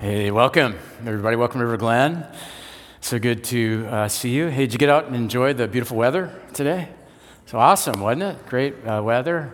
Hey, welcome, everybody. Welcome River Glen. So good to uh, see you. Hey, did you get out and enjoy the beautiful weather today? So awesome, wasn't it? Great uh, weather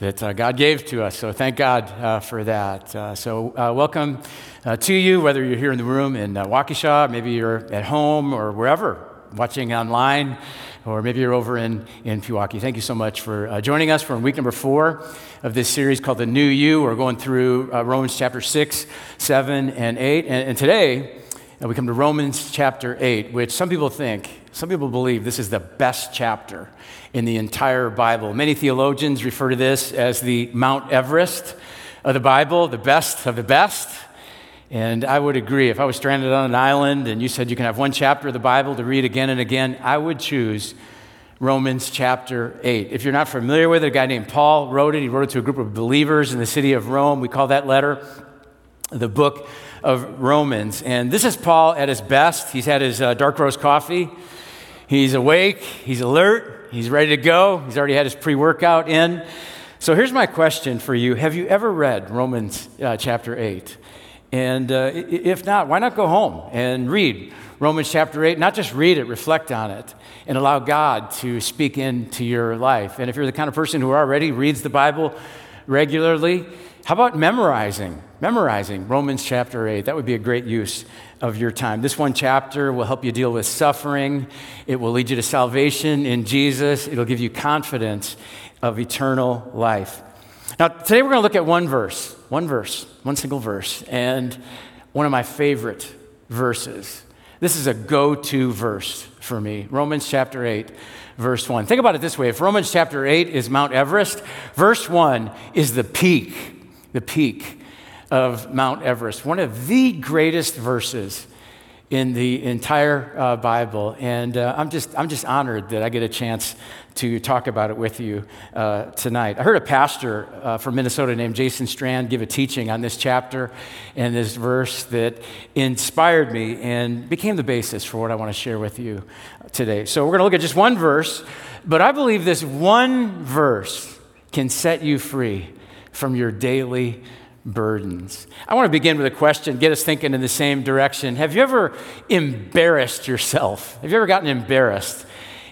that uh, God gave to us. So thank God uh, for that. Uh, so uh, welcome to you, whether you're here in the room in Waukesha, maybe you're at home or wherever, watching online, or maybe you're over in, in Pewaukee. Thank you so much for joining us. We're week number four of this series called The New You. We're going through uh, Romans chapter 6, 7, and 8. And, and today, uh, we come to Romans chapter 8, which some people think, some people believe this is the best chapter in the entire Bible. Many theologians refer to this as the Mount Everest of the Bible, the best of the best. And I would agree. If I was stranded on an island and you said you can have one chapter of the Bible to read again and again, I would choose Romans chapter 8. If you're not familiar with it, a guy named Paul wrote it. He wrote it to a group of believers in the city of Rome. We call that letter the book of Romans. And this is Paul at his best. He's had his uh, dark roast coffee. He's awake, he's alert, he's ready to go. He's already had his pre workout in. So here's my question for you Have you ever read Romans uh, chapter 8? And uh, if not, why not go home and read Romans chapter 8? Not just read it, reflect on it and allow God to speak into your life. And if you're the kind of person who already reads the Bible regularly, how about memorizing? Memorizing Romans chapter 8. That would be a great use of your time. This one chapter will help you deal with suffering. It will lead you to salvation in Jesus. It'll give you confidence of eternal life. Now, today we're going to look at one verse, one verse, one single verse, and one of my favorite verses. This is a go to verse for me Romans chapter 8, verse 1. Think about it this way if Romans chapter 8 is Mount Everest, verse 1 is the peak, the peak of Mount Everest. One of the greatest verses in the entire uh, Bible. And uh, I'm, just, I'm just honored that I get a chance to talk about it with you uh, tonight. I heard a pastor uh, from Minnesota named Jason Strand give a teaching on this chapter and this verse that inspired me and became the basis for what I want to share with you today. So we're going to look at just one verse, but I believe this one verse can set you free from your daily burdens. I want to begin with a question, get us thinking in the same direction. Have you ever embarrassed yourself? Have you ever gotten embarrassed?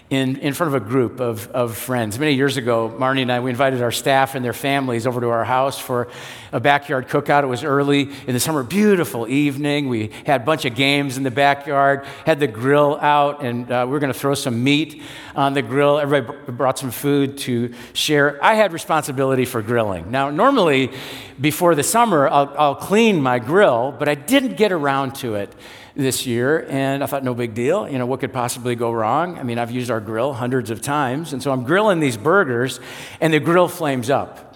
In, in front of a group of, of friends. Many years ago, Marnie and I, we invited our staff and their families over to our house for a backyard cookout. It was early in the summer, beautiful evening. We had a bunch of games in the backyard, had the grill out, and uh, we were going to throw some meat on the grill. Everybody brought some food to share. I had responsibility for grilling. Now, normally, before the summer, I'll, I'll clean my grill, but I didn't get around to it this year, and I thought, no big deal. You know, what could possibly go wrong? I mean, I've used our grill hundreds of times, and so I'm grilling these burgers, and the grill flames up.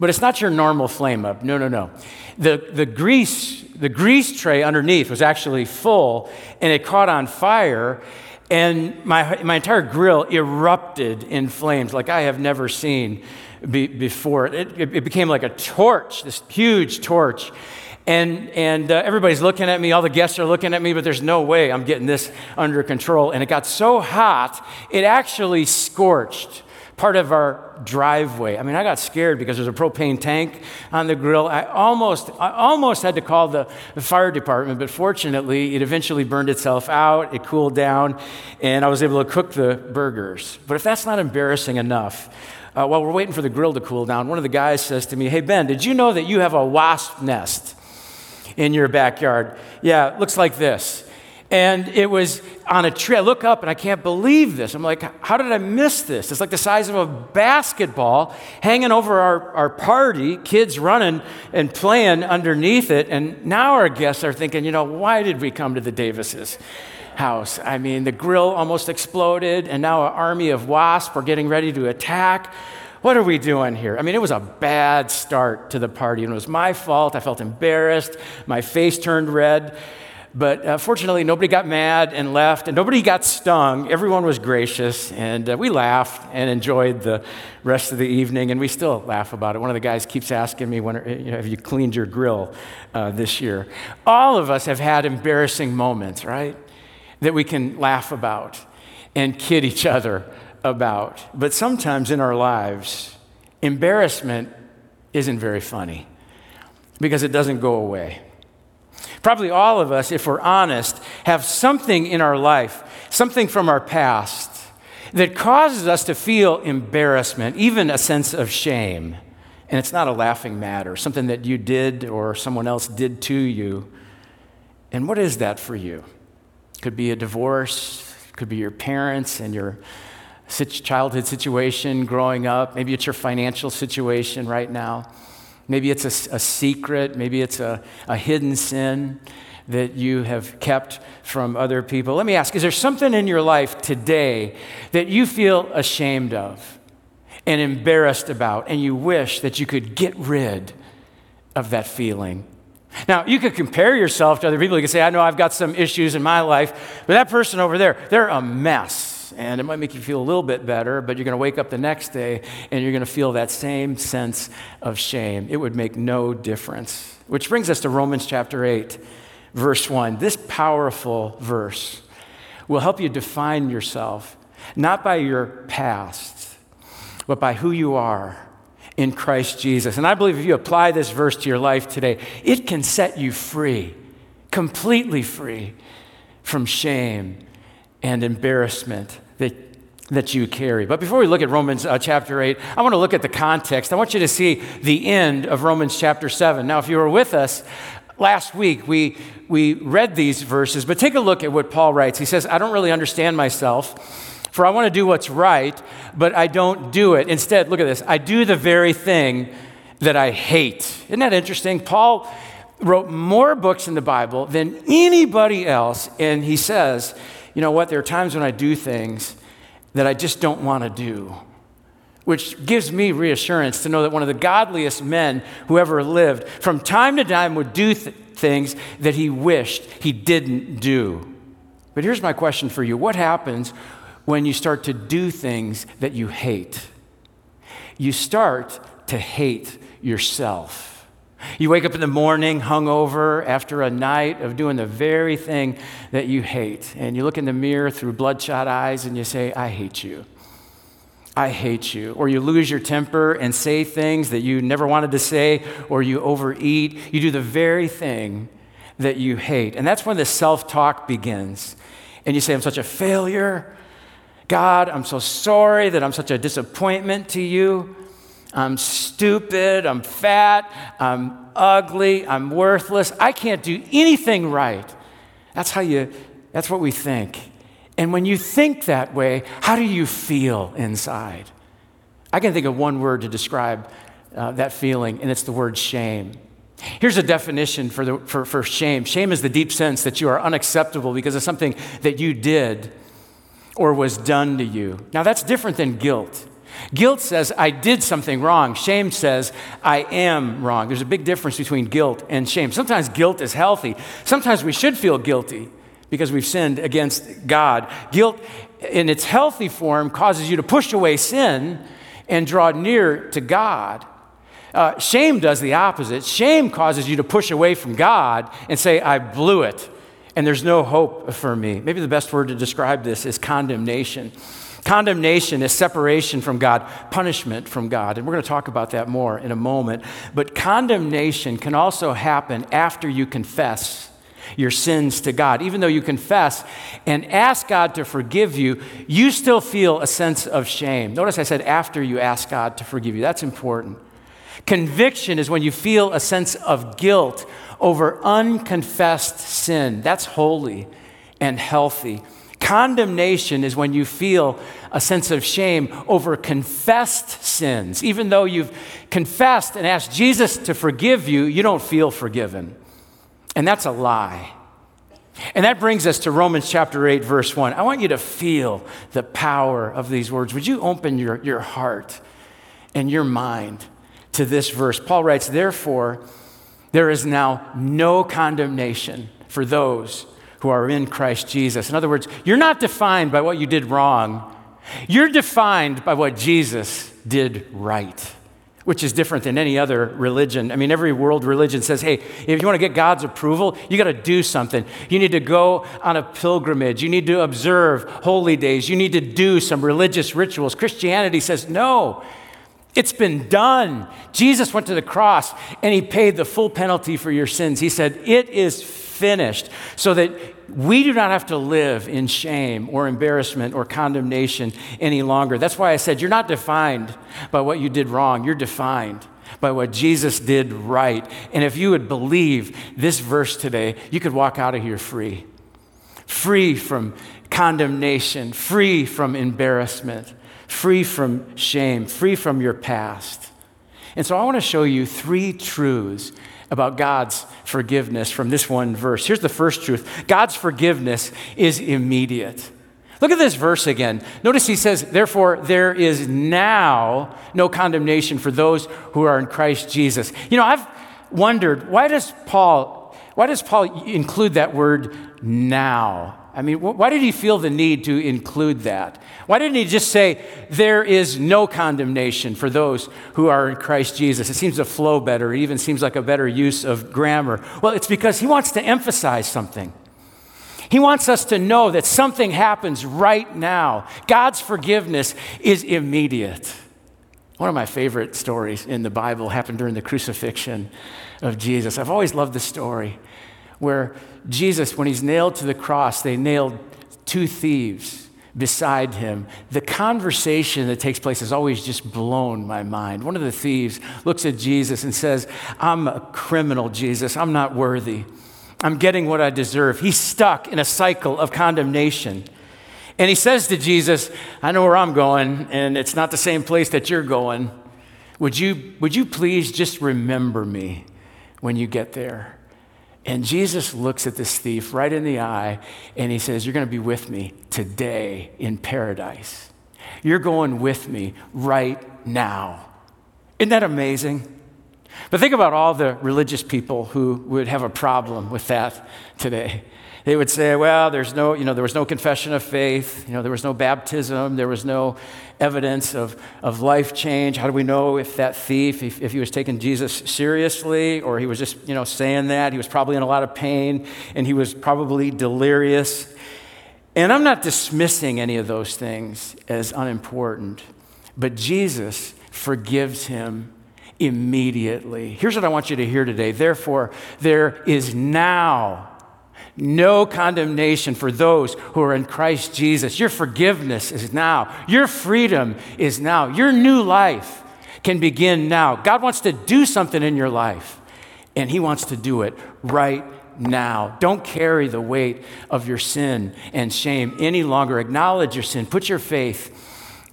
But it's not your normal flame up. No, no, no. The, the, grease, the grease tray underneath was actually full, and it caught on fire, and my, my entire grill erupted in flames like I have never seen be, before. It, it, it became like a torch, this huge torch and, and uh, everybody's looking at me, all the guests are looking at me, but there's no way I'm getting this under control. And it got so hot, it actually scorched part of our driveway. I mean, I got scared because there's a propane tank on the grill. I almost, I almost had to call the, the, fire department, but fortunately, it eventually burned itself out. It cooled down, and I was able to cook the burgers. But if that's not embarrassing enough, uh, while we're waiting for the grill to cool down, one of the guys says to me, Hey, Ben, did you know that you have a wasp nest? In your backyard. Yeah, it looks like this. And it was on a tree. I look up and I can't believe this. I'm like, how did I miss this? It's like the size of a basketball hanging over our, our party, kids running and playing underneath it. And now our guests are thinking, you know, why did we come to the Davises? house. I mean, the grill almost exploded, and now an army of wasps are getting ready to attack. What are we doing here? I mean, it was a bad start to the party, and it was my fault. I felt embarrassed. My face turned red. But uh, fortunately, nobody got mad and left, and nobody got stung. Everyone was gracious, and uh, we laughed and enjoyed the rest of the evening, and we still laugh about it. One of the guys keeps asking me, when, you know, Have you cleaned your grill uh, this year? All of us have had embarrassing moments, right? That we can laugh about and kid each other about. But sometimes in our lives, embarrassment isn't very funny because it doesn't go away. Probably all of us, if we're honest, have something in our life, something from our past, that causes us to feel embarrassment, even a sense of shame. And it's not a laughing matter, something that you did or someone else did to you. And what is that for you? Could be a divorce, could be your parents and your childhood situation growing up. Maybe it's your financial situation right now. Maybe it's a, a secret. Maybe it's a, a hidden sin that you have kept from other people. Let me ask is there something in your life today that you feel ashamed of and embarrassed about, and you wish that you could get rid of that feeling? Now, you could compare yourself to other people. You could say, I know I've got some issues in my life, but that person over there, they're a mess and it might make you feel a little bit better, but you're going to wake up the next day and you're going to feel that same sense of shame. It would make no difference. Which brings us to Romans chapter 8, verse 1. This powerful verse will help you define yourself, not by your past, but by who you are in Christ Jesus. And I believe if you apply this verse to your life today, it can set you free, completely free from shame and embarrassment that, that you carry. But before we look at Romans uh, chapter 8, I want to look at the context. I want you to see the end of Romans chapter 7. Now, if you were with us last week, we, we read these verses, but take a look at what Paul writes. He says, I don't really understand myself. For I want to do what's right, but I don't do it. Instead, look at this I do the very thing that I hate. Isn't that interesting? Paul wrote more books in the Bible than anybody else, and he says, you know what? There are times when I do things that I just don't want to do, which gives me reassurance to know that one of the godliest men who ever lived, from time to time, would do th- things that he wished he didn't do. But here's my question for you What happens when you start to do things that you hate? You start to hate yourself. You wake up in the morning hungover after a night of doing the very thing that you hate. And you look in the mirror through bloodshot eyes and you say, I hate you. I hate you. Or you lose your temper and say things that you never wanted to say, or you overeat. You do the very thing that you hate. And that's when the self talk begins. And you say, I'm such a failure. God, I'm so sorry that I'm such a disappointment to you. I'm stupid, I'm fat, I'm ugly, I'm worthless. I can't do anything right. That's how you, that's what we think. And when you think that way, how do you feel inside? I can think of one word to describe uh, that feeling, and it's the word shame. Here's a definition for, the, for, for shame shame is the deep sense that you are unacceptable because of something that you did or was done to you. Now, that's different than guilt. Guilt says, I did something wrong. Shame says, I am wrong. There's a big difference between guilt and shame. Sometimes guilt is healthy. Sometimes we should feel guilty because we've sinned against God. Guilt, in its healthy form, causes you to push away sin and draw near to God. Uh, shame does the opposite. Shame causes you to push away from God and say, I blew it, and there's no hope for me. Maybe the best word to describe this is condemnation. Condemnation is separation from God, punishment from God. And we're going to talk about that more in a moment. But condemnation can also happen after you confess your sins to God. Even though you confess and ask God to forgive you, you still feel a sense of shame. Notice I said after you ask God to forgive you. That's important. Conviction is when you feel a sense of guilt over unconfessed sin. That's holy and healthy. Condemnation is when you feel a sense of shame over confessed sins. Even though you've confessed and asked Jesus to forgive you, you don't feel forgiven. And that's a lie. And that brings us to Romans chapter 8, verse 1. I want you to feel the power of these words. Would you open your, your heart and your mind to this verse? Paul writes, Therefore, there is now no condemnation for those who are in Christ Jesus. In other words, you're not defined by what you did wrong, you're defined by what Jesus did right. Which is different than any other religion. I mean, every world religion says, hey, if you want to get God's approval, you got to do something. You need to go on a pilgrimage. You need to observe holy days. You need to do some religious rituals. Christianity says, no, it's been done. Jesus went to the cross and he paid the full penalty for your sins. He said, It is finished so that we do not have to live in shame or embarrassment or condemnation any longer. That's why I said you're not defined by what you did wrong, you're defined by what Jesus did right. And if you would believe this verse today, you could walk out of here free. Free from condemnation, free from embarrassment, free from shame, free from your past. And so I want to show you three truths about God's forgiveness from this one verse. Here's the first truth God's forgiveness is immediate. Look at this verse again. Notice he says, Therefore, there is now no condemnation for those who are in Christ Jesus. You know, I've wondered why does Paul, why does Paul include that word now? I mean, why did he feel the need to include that? Why didn't he just say, there is no condemnation for those who are in Christ Jesus? It seems to flow better. It even seems like a better use of grammar. Well, it's because he wants to emphasize something. He wants us to know that something happens right now. God's forgiveness is immediate. One of my favorite stories in the Bible happened during the crucifixion of Jesus. I've always loved the story where Jesus, when he's nailed to the cross, they nailed two thieves beside him. The conversation that takes place has always just blown my mind. One of the thieves looks at Jesus and says, I'm a criminal, Jesus. I'm not worthy. I'm getting what I deserve. He's stuck in a cycle of condemnation. And he says to Jesus, I know where I'm going, and it's not the same place that you're going. Would you, would you please just remember me when you get there? And Jesus looks at this thief right in the eye and he says, You're going to be with me today in paradise. You're going with me right now. Isn't that amazing? But think about all the religious people who would have a problem with that today. They would say, well, there's no, you know, there was no confession of faith, you know, there was no baptism, there was no evidence of, of life change. How do we know if that thief, if, if he was taking Jesus seriously or he was just, you know, saying that? He was probably in a lot of pain and he was probably delirious. And I'm not dismissing any of those things as unimportant, but Jesus forgives him immediately. Here's what I want you to hear today. Therefore, there is now no condemnation for those who are in Christ Jesus. Your forgiveness is now. Your freedom is now. Your new life can begin now. God wants to do something in your life, and He wants to do it right now. Don't carry the weight of your sin and shame any longer. Acknowledge your sin. Put your faith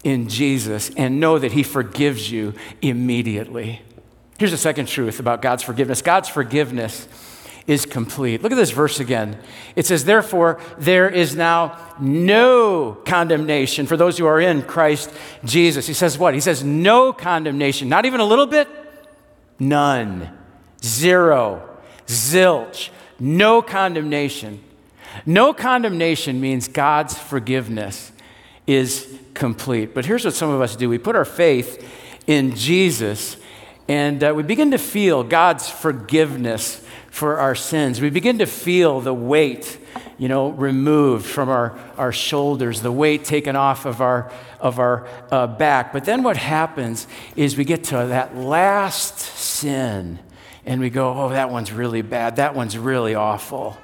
in Jesus and know that He forgives you immediately. Here's the second truth about God's forgiveness God's forgiveness is complete. Look at this verse again. It says, Therefore, there is now no condemnation for those who are in Christ Jesus. He says what? He says, No condemnation. Not even a little bit? None. Zero. Zilch. No condemnation. No condemnation means God's forgiveness is complete. But here's what some of us do we put our faith in Jesus and uh, we begin to feel God's forgiveness for our sins. We begin to feel the weight, you know, removed from our, our shoulders, the weight taken off of our, of our uh, back. But then what happens is we get to that last sin and we go, oh, that one's really bad. That one's really awful.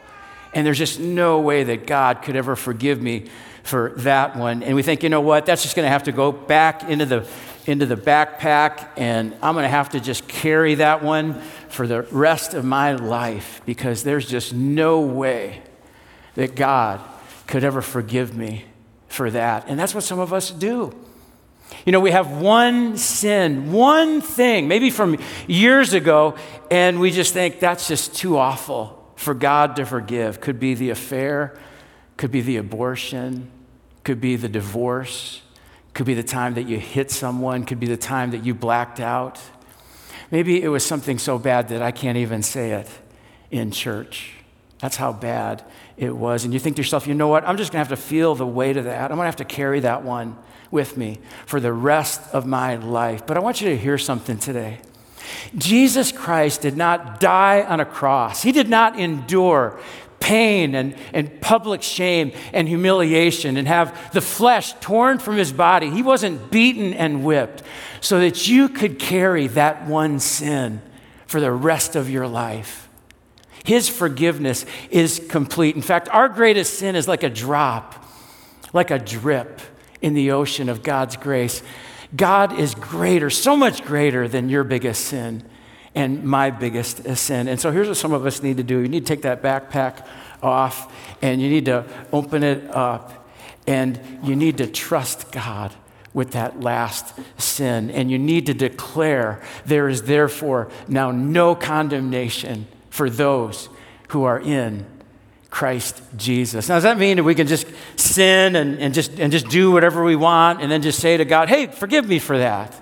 And there's just no way that God could ever forgive me for that one. And we think, you know what, that's just going to have to go back into the, into the backpack, and I'm going to have to just carry that one for the rest of my life because there's just no way that God could ever forgive me for that. And that's what some of us do. You know, we have one sin, one thing, maybe from years ago, and we just think that's just too awful for God to forgive. Could be the affair, could be the abortion, could be the divorce, could be the time that you hit someone, could be the time that you blacked out. Maybe it was something so bad that I can't even say it in church. That's how bad it was. And you think to yourself, you know what? I'm just going to have to feel the weight of that. I'm going to have to carry that one with me for the rest of my life. But I want you to hear something today. Jesus Christ did not die on a cross, He did not endure pain and, and public shame and humiliation and have the flesh torn from his body. He wasn't beaten and whipped so that you could carry that one sin for the rest of your life. His forgiveness is complete. In fact, our greatest sin is like a drop, like a drip in the ocean of God's grace. God is greater, so much greater than your biggest sin and my biggest sin. And so here's what some of us need to do you need to take that backpack off and you need to open it up and you need to trust God with that last sin. And you need to declare there is therefore now no condemnation for those who are in Christ Jesus. Now, does that mean that we can just sin and, and, just, and just do whatever we want and then just say to God, hey, forgive me for that?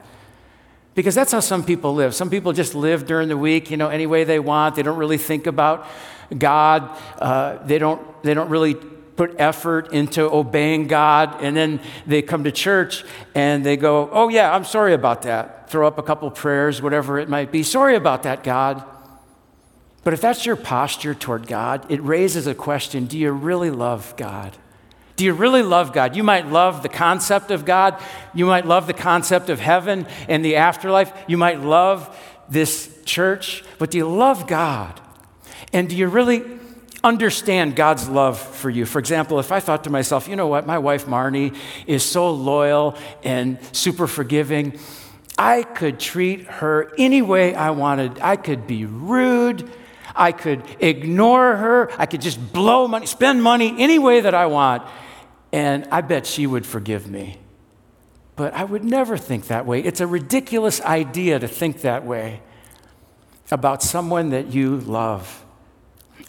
Because that's how some people live. Some people just live during the week, you know, any way they want. They don't really think about God. Uh, they, don't, they don't really put effort into obeying God. And then they come to church and they go, oh, yeah, I'm sorry about that. Throw up a couple prayers, whatever it might be. Sorry about that, God. But if that's your posture toward God, it raises a question do you really love God? Do you really love God? You might love the concept of God. You might love the concept of heaven and the afterlife. You might love this church, but do you love God? And do you really understand God's love for you? For example, if I thought to myself, you know what, my wife Marnie is so loyal and super forgiving, I could treat her any way I wanted. I could be rude. I could ignore her. I could just blow money, spend money any way that I want. And I bet she would forgive me. But I would never think that way. It's a ridiculous idea to think that way about someone that you love.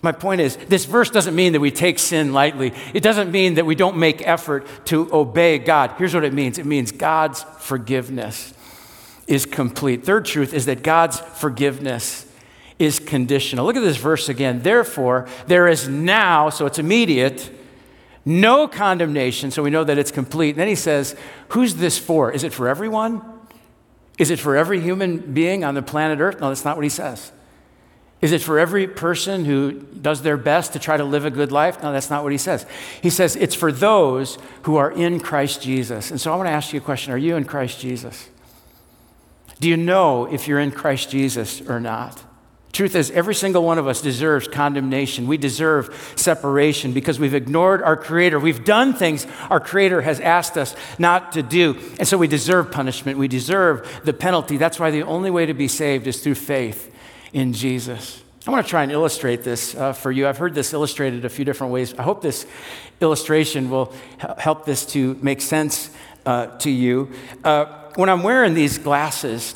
My point is, this verse doesn't mean that we take sin lightly. It doesn't mean that we don't make effort to obey God. Here's what it means it means God's forgiveness is complete. Third truth is that God's forgiveness is conditional. Look at this verse again. Therefore, there is now, so it's immediate, no condemnation, so we know that it's complete. And then he says, Who's this for? Is it for everyone? Is it for every human being on the planet Earth? No, that's not what he says. Is it for every person who does their best to try to live a good life? No, that's not what he says. He says it's for those who are in Christ Jesus. And so I want to ask you a question Are you in Christ Jesus? Do you know if you're in Christ Jesus or not? Truth is, every single one of us deserves condemnation. We deserve separation because we've ignored our Creator. We've done things our Creator has asked us not to do. And so we deserve punishment. We deserve the penalty. That's why the only way to be saved is through faith in Jesus. I want to try and illustrate this uh, for you. I've heard this illustrated a few different ways. I hope this illustration will help this to make sense uh, to you. Uh, when I'm wearing these glasses,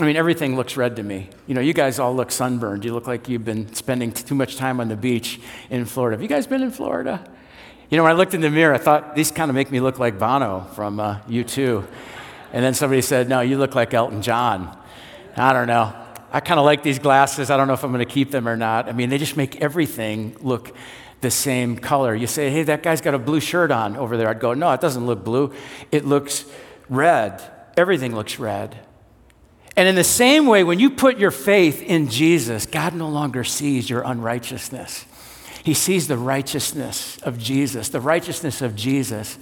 I mean, everything looks red to me. You know, you guys all look sunburned. You look like you've been spending too much time on the beach in Florida. Have you guys been in Florida? You know, when I looked in the mirror, I thought, these kind of make me look like Bono from uh, U2. And then somebody said, no, you look like Elton John. I don't know. I kind of like these glasses. I don't know if I'm going to keep them or not. I mean, they just make everything look the same color. You say, hey, that guy's got a blue shirt on over there. I'd go, no, it doesn't look blue. It looks red. Everything looks red. And in the same way, when you put your faith in Jesus, God no longer sees your unrighteousness. He sees the righteousness of Jesus. The righteousness of Jesus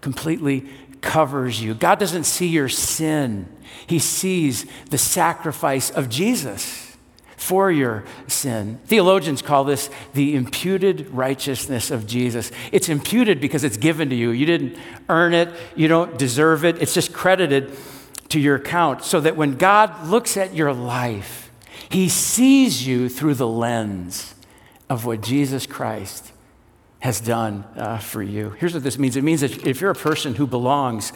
completely covers you. God doesn't see your sin, He sees the sacrifice of Jesus for your sin. Theologians call this the imputed righteousness of Jesus. It's imputed because it's given to you. You didn't earn it, you don't deserve it, it's just credited to your account so that when God looks at your life, he sees you through the lens of what Jesus Christ has done uh, for you. Here's what this means. It means that if you're a person who belongs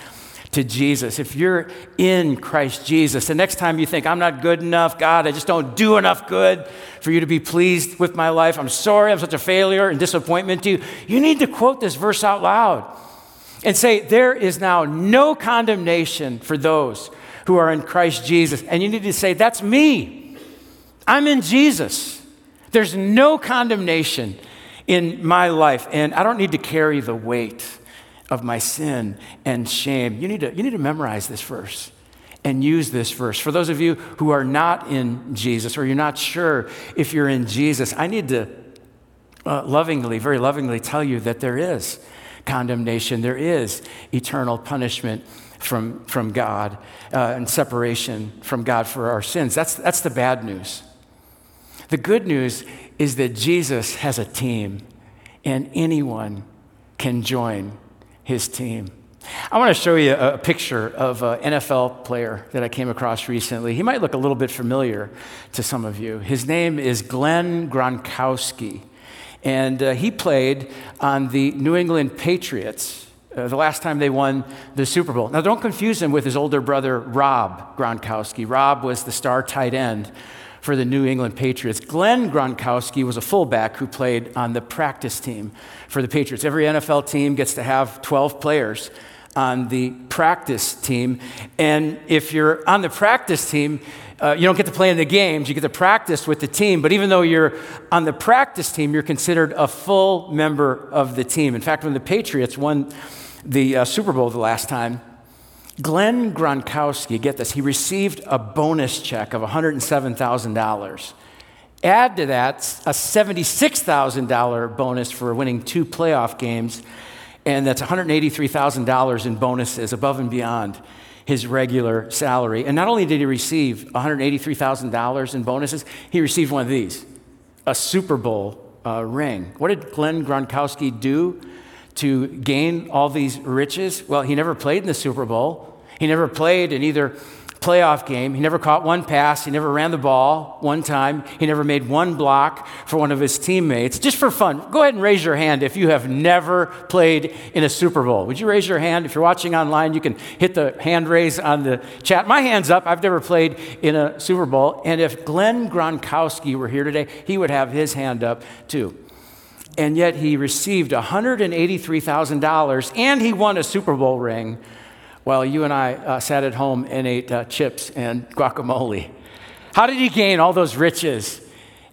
to Jesus, if you're in Christ Jesus, the next time you think, I'm not good enough, God, I just don't do enough good for you to be pleased with my life, I'm sorry, I'm such a failure and disappointment to you, you need to quote this verse out loud and say, There is now no condemnation for those who are in Christ Jesus. And you need to say, That's me. I'm in Jesus. There's no condemnation in my life, and I don't need to carry the weight of my sin and shame. You need to, you need to memorize this verse and use this verse. For those of you who are not in Jesus or you're not sure if you're in Jesus, I need to uh, lovingly, very lovingly tell you that there is condemnation. There is eternal punishment from, from God uh, and separation from God for our sins. That's, that's the bad news. The good news is that Jesus has a team and anyone can join his team. I want to show you a picture of an NFL player that I came across recently. He might look a little bit familiar to some of you. His name is Glenn Gronkowski, and uh, he played on the New England Patriots. Uh, the last time they won the Super Bowl. Now, don't confuse him with his older brother, Rob Gronkowski. Rob was the star tight end for the New England Patriots. Glenn Gronkowski was a fullback who played on the practice team for the Patriots. Every NFL team gets to have 12 players on the practice team. And if you're on the practice team, uh, you don't get to play in the games, you get to practice with the team. But even though you're on the practice team, you're considered a full member of the team. In fact, when the Patriots won the uh, Super Bowl the last time, Glenn Gronkowski, get this, he received a bonus check of $107,000. Add to that a $76,000 bonus for winning two playoff games and that's $183,000 in bonuses above and beyond his regular salary. And not only did he receive $183,000 in bonuses, he received one of these a Super Bowl uh, ring. What did Glenn Gronkowski do to gain all these riches? Well, he never played in the Super Bowl. He never played in either playoff game. He never caught one pass. He never ran the ball one time. He never made one block for one of his teammates. Just for fun, go ahead and raise your hand if you have never played in a Super Bowl. Would you raise your hand? If you're watching online, you can hit the hand raise on the chat. My hand's up. I've never played in a Super Bowl. And if Glenn Gronkowski were here today, he would have his hand up too. And yet he received $183,000 and he won a Super Bowl ring while you and I uh, sat at home and ate uh, chips and guacamole. How did he gain all those riches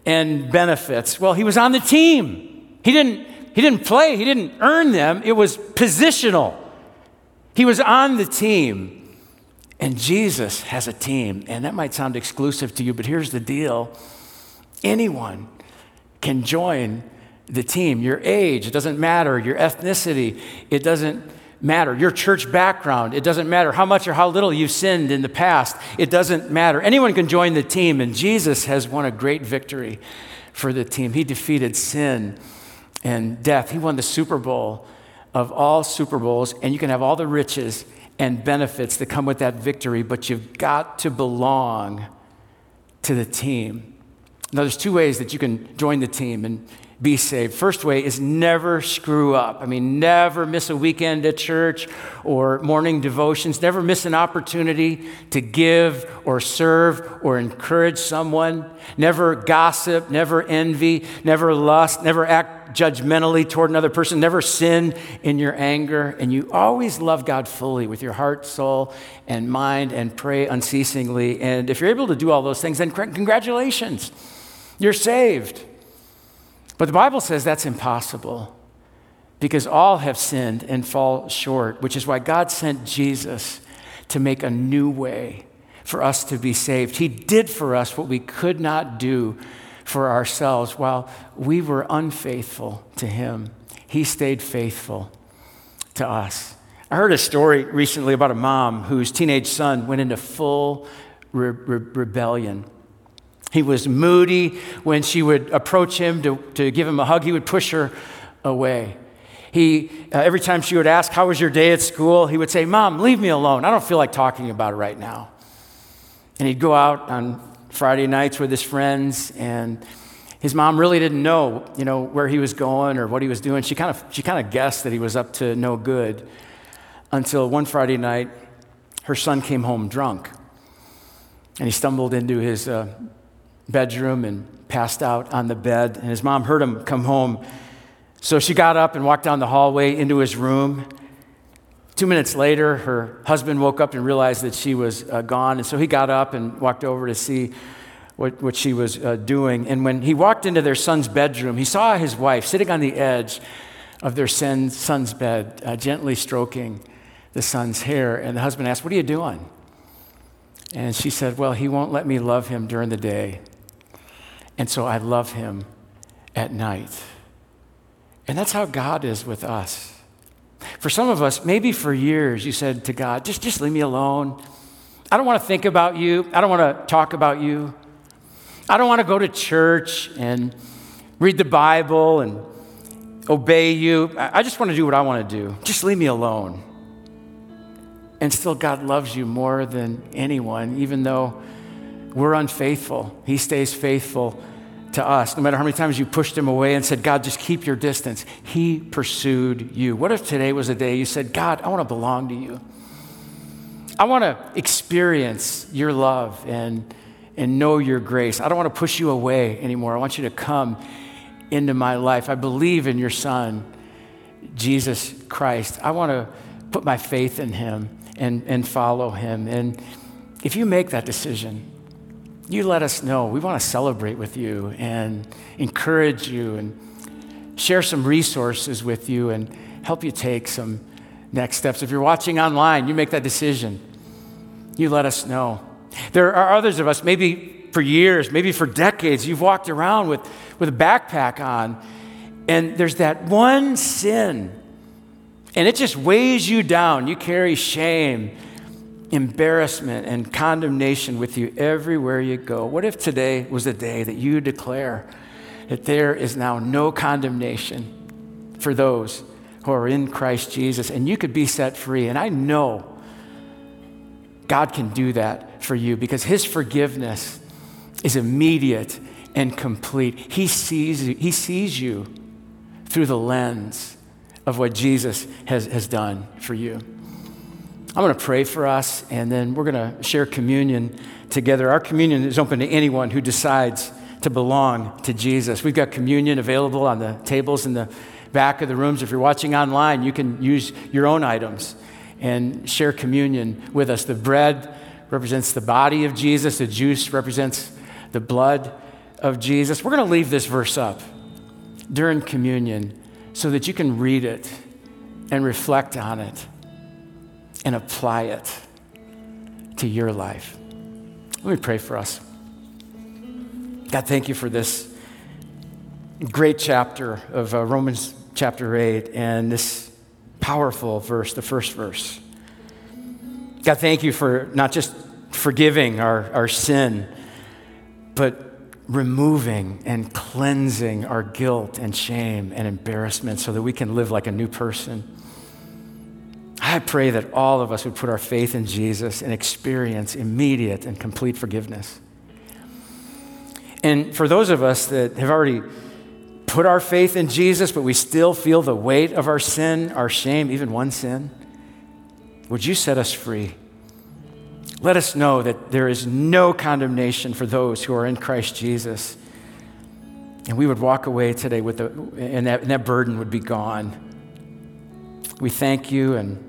and benefits? Well, he was on the team. He didn't, he didn't play, he didn't earn them, it was positional. He was on the team. And Jesus has a team. And that might sound exclusive to you, but here's the deal anyone can join the team. Your age, it doesn't matter. Your ethnicity, it doesn't matter. Your church background, it doesn't matter. How much or how little you've sinned in the past, it doesn't matter. Anyone can join the team, and Jesus has won a great victory for the team. He defeated sin and death. He won the Super Bowl of all Super Bowls, and you can have all the riches and benefits that come with that victory, but you've got to belong to the team. Now, there's two ways that you can join the team, and be saved. First way is never screw up. I mean, never miss a weekend at church or morning devotions. Never miss an opportunity to give or serve or encourage someone. Never gossip, never envy, never lust, never act judgmentally toward another person. Never sin in your anger. And you always love God fully with your heart, soul, and mind and pray unceasingly. And if you're able to do all those things, then congratulations. You're saved. But the Bible says that's impossible because all have sinned and fall short, which is why God sent Jesus to make a new way for us to be saved. He did for us what we could not do for ourselves while we were unfaithful to Him. He stayed faithful to us. I heard a story recently about a mom whose teenage son went into full re- re- rebellion. He was moody. When she would approach him to, to give him a hug, he would push her away. He, uh, every time she would ask, How was your day at school? he would say, Mom, leave me alone. I don't feel like talking about it right now. And he'd go out on Friday nights with his friends, and his mom really didn't know, you know, where he was going or what he was doing. She kind of, she kind of guessed that he was up to no good until one Friday night, her son came home drunk. And he stumbled into his uh, bedroom and passed out on the bed. And his mom heard him come home. So she got up and walked down the hallway into his room. Two minutes later, her husband woke up and realized that she was uh, gone. And so he got up and walked over to see what, what she was uh, doing. And when he walked into their son's bedroom, he saw his wife sitting on the edge of their son's bed, uh, gently stroking the son's hair. And the husband asked, What are you doing? And she said, Well, he won't let me love him during the day. And so I love him at night. And that's how God is with us. For some of us, maybe for years, you said to God, just, just leave me alone. I don't want to think about you. I don't want to talk about you. I don't want to go to church and read the Bible and obey you. I just want to do what I want to do. Just leave me alone. And still, God loves you more than anyone, even though we're unfaithful. He stays faithful to us. No matter how many times you pushed him away and said, God, just keep your distance, he pursued you. What if today was a day you said, God, I want to belong to you? I want to experience your love and, and know your grace. I don't want to push you away anymore. I want you to come into my life. I believe in your Son, Jesus Christ. I want to put my faith in him and, and follow him. And if you make that decision, you let us know. We want to celebrate with you and encourage you and share some resources with you and help you take some next steps. If you're watching online, you make that decision. You let us know. There are others of us, maybe for years, maybe for decades, you've walked around with, with a backpack on, and there's that one sin, and it just weighs you down. You carry shame embarrassment and condemnation with you everywhere you go. What if today was the day that you declare that there is now no condemnation for those who are in Christ Jesus and you could be set free? And I know God can do that for you because His forgiveness is immediate and complete. He sees you, he sees you through the lens of what Jesus has, has done for you. I'm going to pray for us, and then we're going to share communion together. Our communion is open to anyone who decides to belong to Jesus. We've got communion available on the tables in the back of the rooms. If you're watching online, you can use your own items and share communion with us. The bread represents the body of Jesus, the juice represents the blood of Jesus. We're going to leave this verse up during communion so that you can read it and reflect on it and apply it to your life. Let me pray for us. God, thank you for this great chapter of uh, Romans chapter 8 and this powerful verse, the first verse. God, thank you for not just forgiving our, our sin, but removing and cleansing our guilt and shame and embarrassment so that we can live like a new person. I pray that all of us would put our faith in Jesus and experience immediate and complete forgiveness. And for those of us that have already put our faith in Jesus, but we still feel the weight of our sin, our shame, even one sin, would you set us free? Let us know that there is no condemnation for those who are in Christ Jesus. And we would walk away today with the, and that, and that burden would be gone. We thank you and